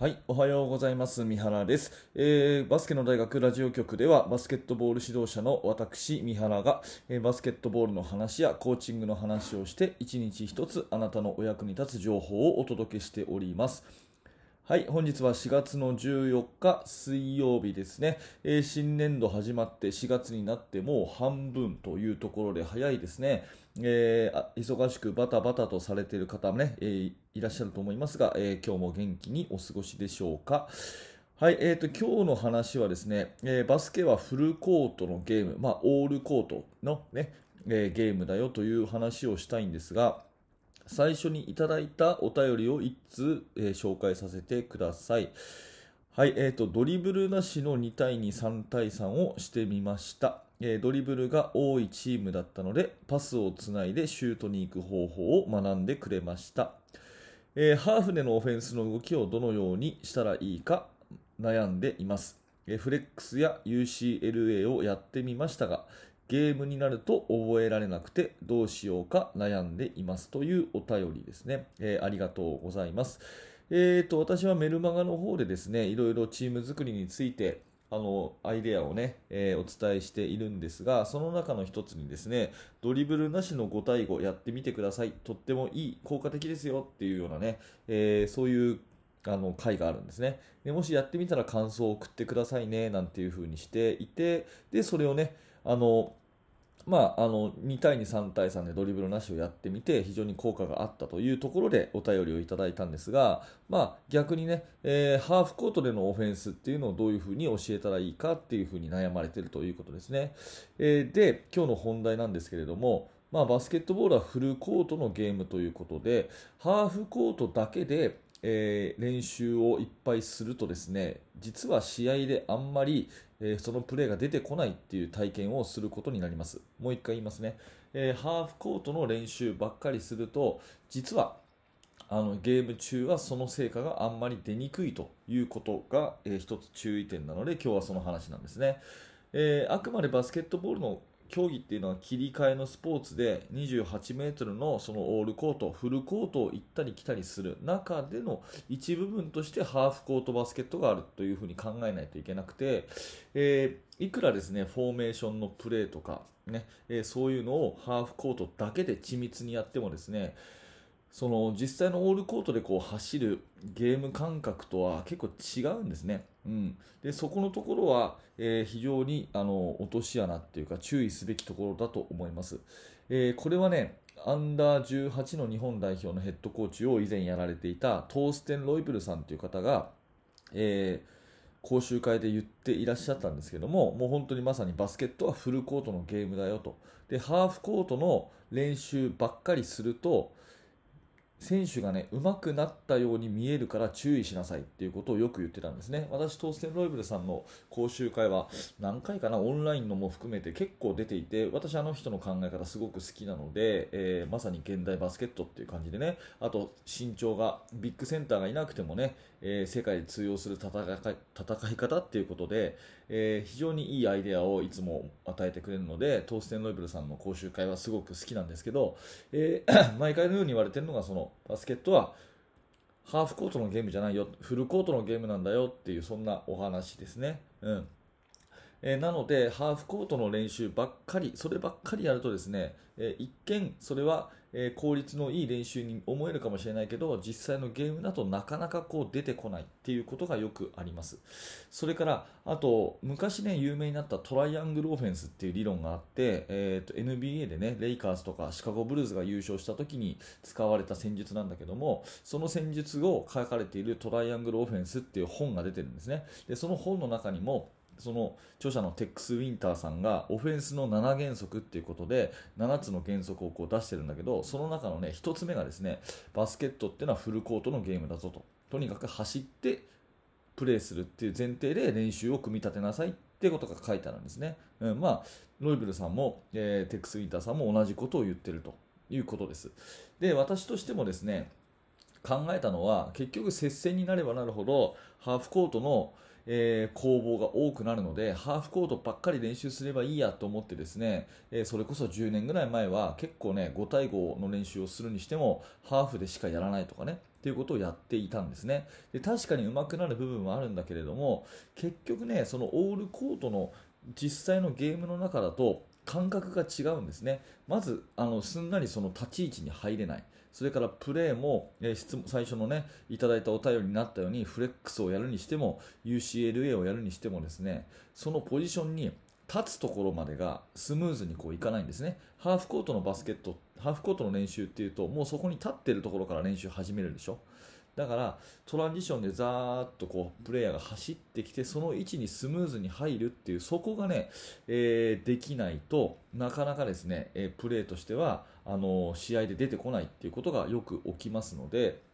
はい、おはようございます。三原です、えーバスケの大学ラジオ局では、バスケットボール指導者の私、三原が、えーバスケットボールの話やコーチングの話をして、一日一つあなたのお役に立つ情報をお届けしております。はい、本日は4月の14日水曜日ですね、えー新年度始まって4月になってもう半分というところで早いですね、えー忙しくバタバタとされている方もね、えーいらっしゃると思いますが、えー今日も元気にお過ごしでしょうか？はい、えー、と今日の話はですね、えーバスケはフルコートのゲーム、まあ、オールコートの、ねえーゲームだよという話をしたいんですが、最初にいただいたお便りを1通、えー紹介させてください。はい、えーと、ドリブルなしの2対2、3対3をしてみました。えードリブルが多いチームだったので、パスをつないでシュートに行く方法を学んでくれました。えーハーフでのオフェンスの動きをどのようにしたらいいか悩んでいます。えーフレックスや UCLA をやってみましたが、ゲームになると覚えられなくてどうしようか悩んでいますというお便りですね。えーありがとうございます。えー、と私はメルマガの方でですね、いろいろチーム作りについてあのアイデアをね、えーお伝えしているんですが、その中の一つにですね、ドリブルなしの5対5やってみてください。とってもいい、効果的ですよっていうようなね、えーそういうあの回があるんですねで。もしやってみたら感想を送ってくださいねなんていう風にしていて、で、それをね、あの、まあ、あの2対2、3対3でドリブルなしをやってみて非常に効果があったというところでお便りをいただいたんですが、まあ、逆にね、えーハーフコートでのオフェンスっていうのをどういうふうに教えたらいいかっていうふうに悩まれているということですね。えーで、今日の本題なんですけれども、まあ、バスケットボールはフルコートのゲームということで、ハーフコートだけで、えー練習をいっぱいするとですね、実は試合であんまり、えーそのプレーが出てこないっていう体験をすることになります。もう一回言いますね。えーハーフコートの練習ばっかりすると、実はあのゲーム中はその成果があんまり出にくいということが、えーつ注意点なので今日はその話なんですね、えあくまでバスケットボールの競技っていうのは切り替えのスポーツで28メートルのそのオールコート、フルコートを行ったり来たりする中での一部分としてハーフコートバスケットがあるというふうに考えないといけなくて、えーいくらですねフォーメーションのプレーとか、ねえーそういうのをハーフコートだけで緻密にやってもですねその実際のオールコートでこう走るゲーム感覚とは結構違うんですね。うん、でそこのところは、えー非常にあの落とし穴っていうか注意すべきところだと思います。えーこれはねアンダー18の日本代表のヘッドコーチを以前やられていたトーステン・ロイブルさんという方が、えー講習会で言っていらっしゃったんですけども、もう本当にまさにバスケットはフルコートのゲームだよと。で、ハーフコートの練習ばっかりすると、選手がね、上手くなったように見えるから注意しなさいっていうことをよく言ってたんですね。私、トーステン・ロイブルさんの講習会は何回かな、オンラインのも含めて結構出ていて、私、あの人の考え方すごく好きなので、えーまさに現代バスケットっていう感じでね、あと身長が、ビッグセンターがいなくてもね、えー世界で通用する戦い戦い方っていうことで、えー非常にいいアイデアをいつも与えてくれるので、トーステン・ロイブルさんの講習会はすごく好きなんですけど、え 毎回のように言われてるのが、そのバスケットはハーフコートのゲームじゃないよ、フルコートのゲームなんだよっていう、そんなお話ですね。うんえなので、ハーフコートの練習ばっかり、そればっかりやるとですね、え一見それは、え効率のいい練習に思えるかもしれないけど、実際のゲームだとなかなかこう出てこないっていうことがよくあります。それから、あと、昔ね、有名になったトライアングルオフェンスっていう理論があって、えーと NBA でね、レイカーズとかシカゴブルーズが優勝した時に使われた戦術なんだけども、その戦術を書かれているトライアングルオフェンスっていう本が出てるんですね。で、その本の中にも、その著者のテックス・ウィンターさんがオフェンスの7原則っていうことで7つの原則をこう出してるんだけどその中のね1つ目がですねバスケットっていうのはフルコートのゲームだぞと。とにかく走ってプレーするっていう前提で練習を組み立てなさいっていうことが書いてあるんですね、うん、まあロイブルさんも、えーテックス・ウィンターさんも同じことを言ってると。いうことです。で私としてもですね考えたのは結局接戦になればなるほどハーフコートの、えー攻防が多くなるのでハーフコートばっかり練習すればいいやと思ってですね、えーそれこそ10年ぐらい前は結構ね5対5の練習をするにしてもハーフでしかやらないとかねっていうことをやっていたんですね。で確かに上手くなる部分はあるんだけれども結局ねそのオールコートの実際のゲームの中だと感覚が違うんですね。まずあのすんなりその立ち位置に入れない。それからプレーも、え、質問最初のねいただいたお便りになったようにフレックスをやるにしても UCLA をやるにしてもですねそのポジションに立つところまでがスムーズにこういかないんですね。ハーフコートのバスケット、ハーフコートの練習っていうと、もうそこに立ってるところから練習始めるでしょ。だからトランジションでザーっとこうプレイヤーが走ってきてその位置にスムーズに入るっていうそこがね、えー、できないとなかなかですね、えー、プレーとしてはあのー、試合で出てこないっていうことがよく起きますので。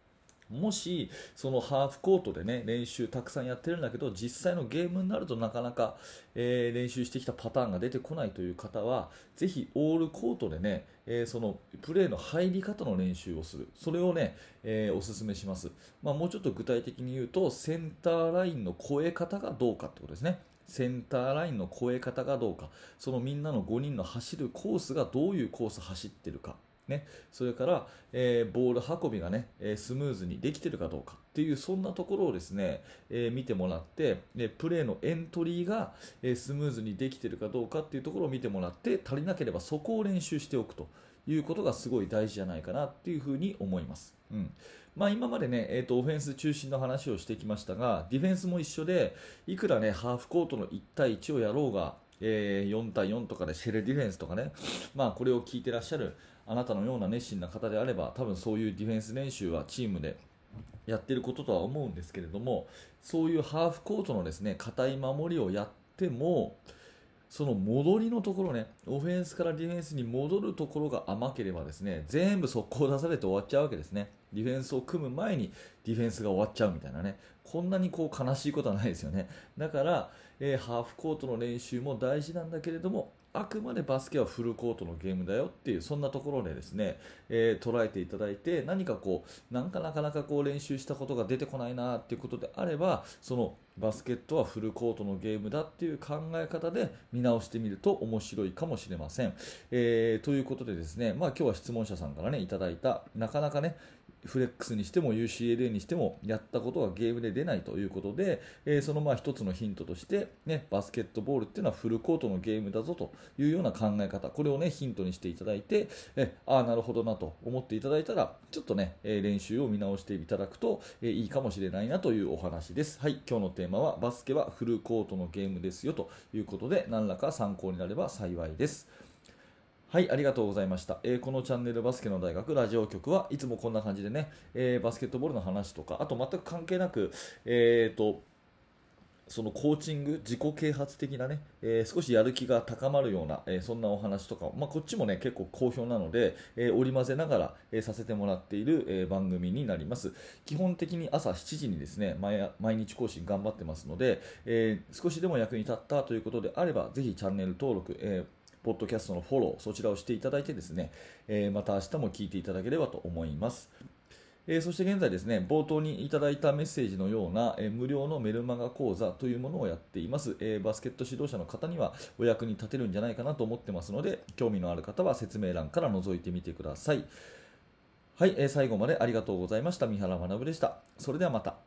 もしそのハーフコートでね練習たくさんやってるんだけど実際のゲームになるとなかなか、えー、練習してきたパターンが出てこないという方はぜひオールコートでね、えー、そのプレーの入り方の練習をする。それをね、えー、おすすめします、まあ、もうちょっと具体的に言うとセンターラインの越え方がどうかってことですね。センターラインの越え方がどうか。そのみんなの5人の走るコースがどういうコース走ってるか。ね、それから、えー、ボール運びがね、えー、スムーズにできているかどうかっていうそんなところをですね、えー、見てもらって、プレーのエントリーが、えスムーズにできているかどうかっていうところを見てもらって足りなければそこを練習しておくということがすごい大事じゃないかなっていうふうに思います。うんまあ、今までね、えーと、オフェンス中心の話をしてきましたがディフェンスも一緒でいくらねハーフコートの1対1をやろうが、えー、4対4とかでシェルディフェンスとかね、まあ、これを聞いてらっしゃるあなたのような熱心な方であれば多分そういうディフェンス練習はチームでやってることとは思うんですけれどもそういうハーフコートのですね硬い守りをやってもその戻りのところねオフェンスからディフェンスに戻るところが甘ければですね全部速攻出されて終わっちゃうわけですね。ディフェンスを組む前にディフェンスが終わっちゃうみたいなね。こんなにこう悲しいことはないですよね。だから、えー、ハーフコートの練習も大事なんだけれどもあくまでバスケはフルコートのゲームだよっていうそんなところでですね、えー、捉えていただいて何かこうなんかなかなかこう練習したことが出てこないなっていうことであればそのバスケットはフルコートのゲームだっていう考え方で見直してみると面白いかもしれません。えー、ということでですね、まあ、今日は質問者さんからねいただいたなかなかねフレックスにしても UCLA にしてもやったことがゲームで出ないということで、えー、そのまあ一つのヒントとして、ね、バスケットボールっていうのはフルコートのゲームだぞというような考え方これを、ね、ヒントにしていただいてえああなるほどなと思っていただいたらちょっとね、え練習を見直していただくと、えいいかもしれないなというお話ですはい今日のテーマはバスケはフルコートのゲームですよということで何らか参考になれば幸いですはい、ありがとうございました。えー、このチャンネルバスケの大学ラジオ局はいつもこんな感じでね、えー、バスケットボールの話とか、あと全く関係なく、えーと、そのコーチング、自己啓発的なね、えー、少しやる気が高まるような、えー、そんなお話とか、まあ、こっちもね、結構好評なので、えー、織り交ぜながら、えさせてもらっている、え番組になります。基本的に朝7時にですね、毎日更新頑張ってますので、え少しでも役に立ったということであれば、ぜひチャンネル登録、えポッドキャストのフォロー、そちらをしていただいてですね、え、また明日も聞いていただければと思います。えー、そして現在ですね、冒頭にいただいたメッセージのような、えー、無料のメルマガ講座というものをやっています、えー、バスケット指導者の方にはお役に立てるんじゃないかなと思ってますので、興味のある方は説明欄から覗いてみてください。はい、え最後までありがとうございました。三原学でした。それではまた。